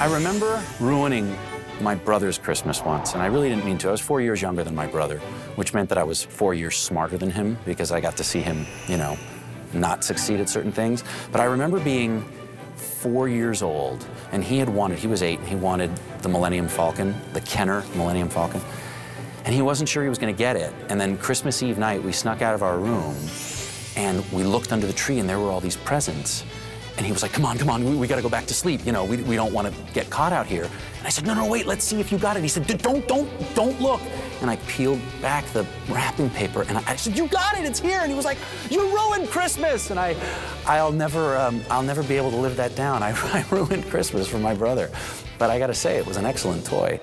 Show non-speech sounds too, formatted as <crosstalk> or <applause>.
I remember ruining my brother's Christmas once, and I really didn't mean to. I was four years younger than my brother, which meant that I was four years smarter than him because I got to see him, you know, not succeed at certain things. But I remember being four years old, and he had wanted, he was eight, and he wanted the Millennium Falcon, the Kenner Millennium Falcon. And he wasn't sure he was going to get it. And then Christmas Eve night, we snuck out of our room, and we looked under the tree, and there were all these presents. And he was like, come on, come on, we, we got to go back to sleep. You know, we, we don't want to get caught out here. And I said, no, no, wait, let's see if you got it. He said, don't, don't, don't look. And I peeled back the wrapping paper, and I, I said, you got it, it's here. And he was like, you ruined Christmas. And I, I'll never, um, I'll never be able to live that down. <laughs> I, I ruined Christmas for my brother. But I got to say, it was an excellent toy.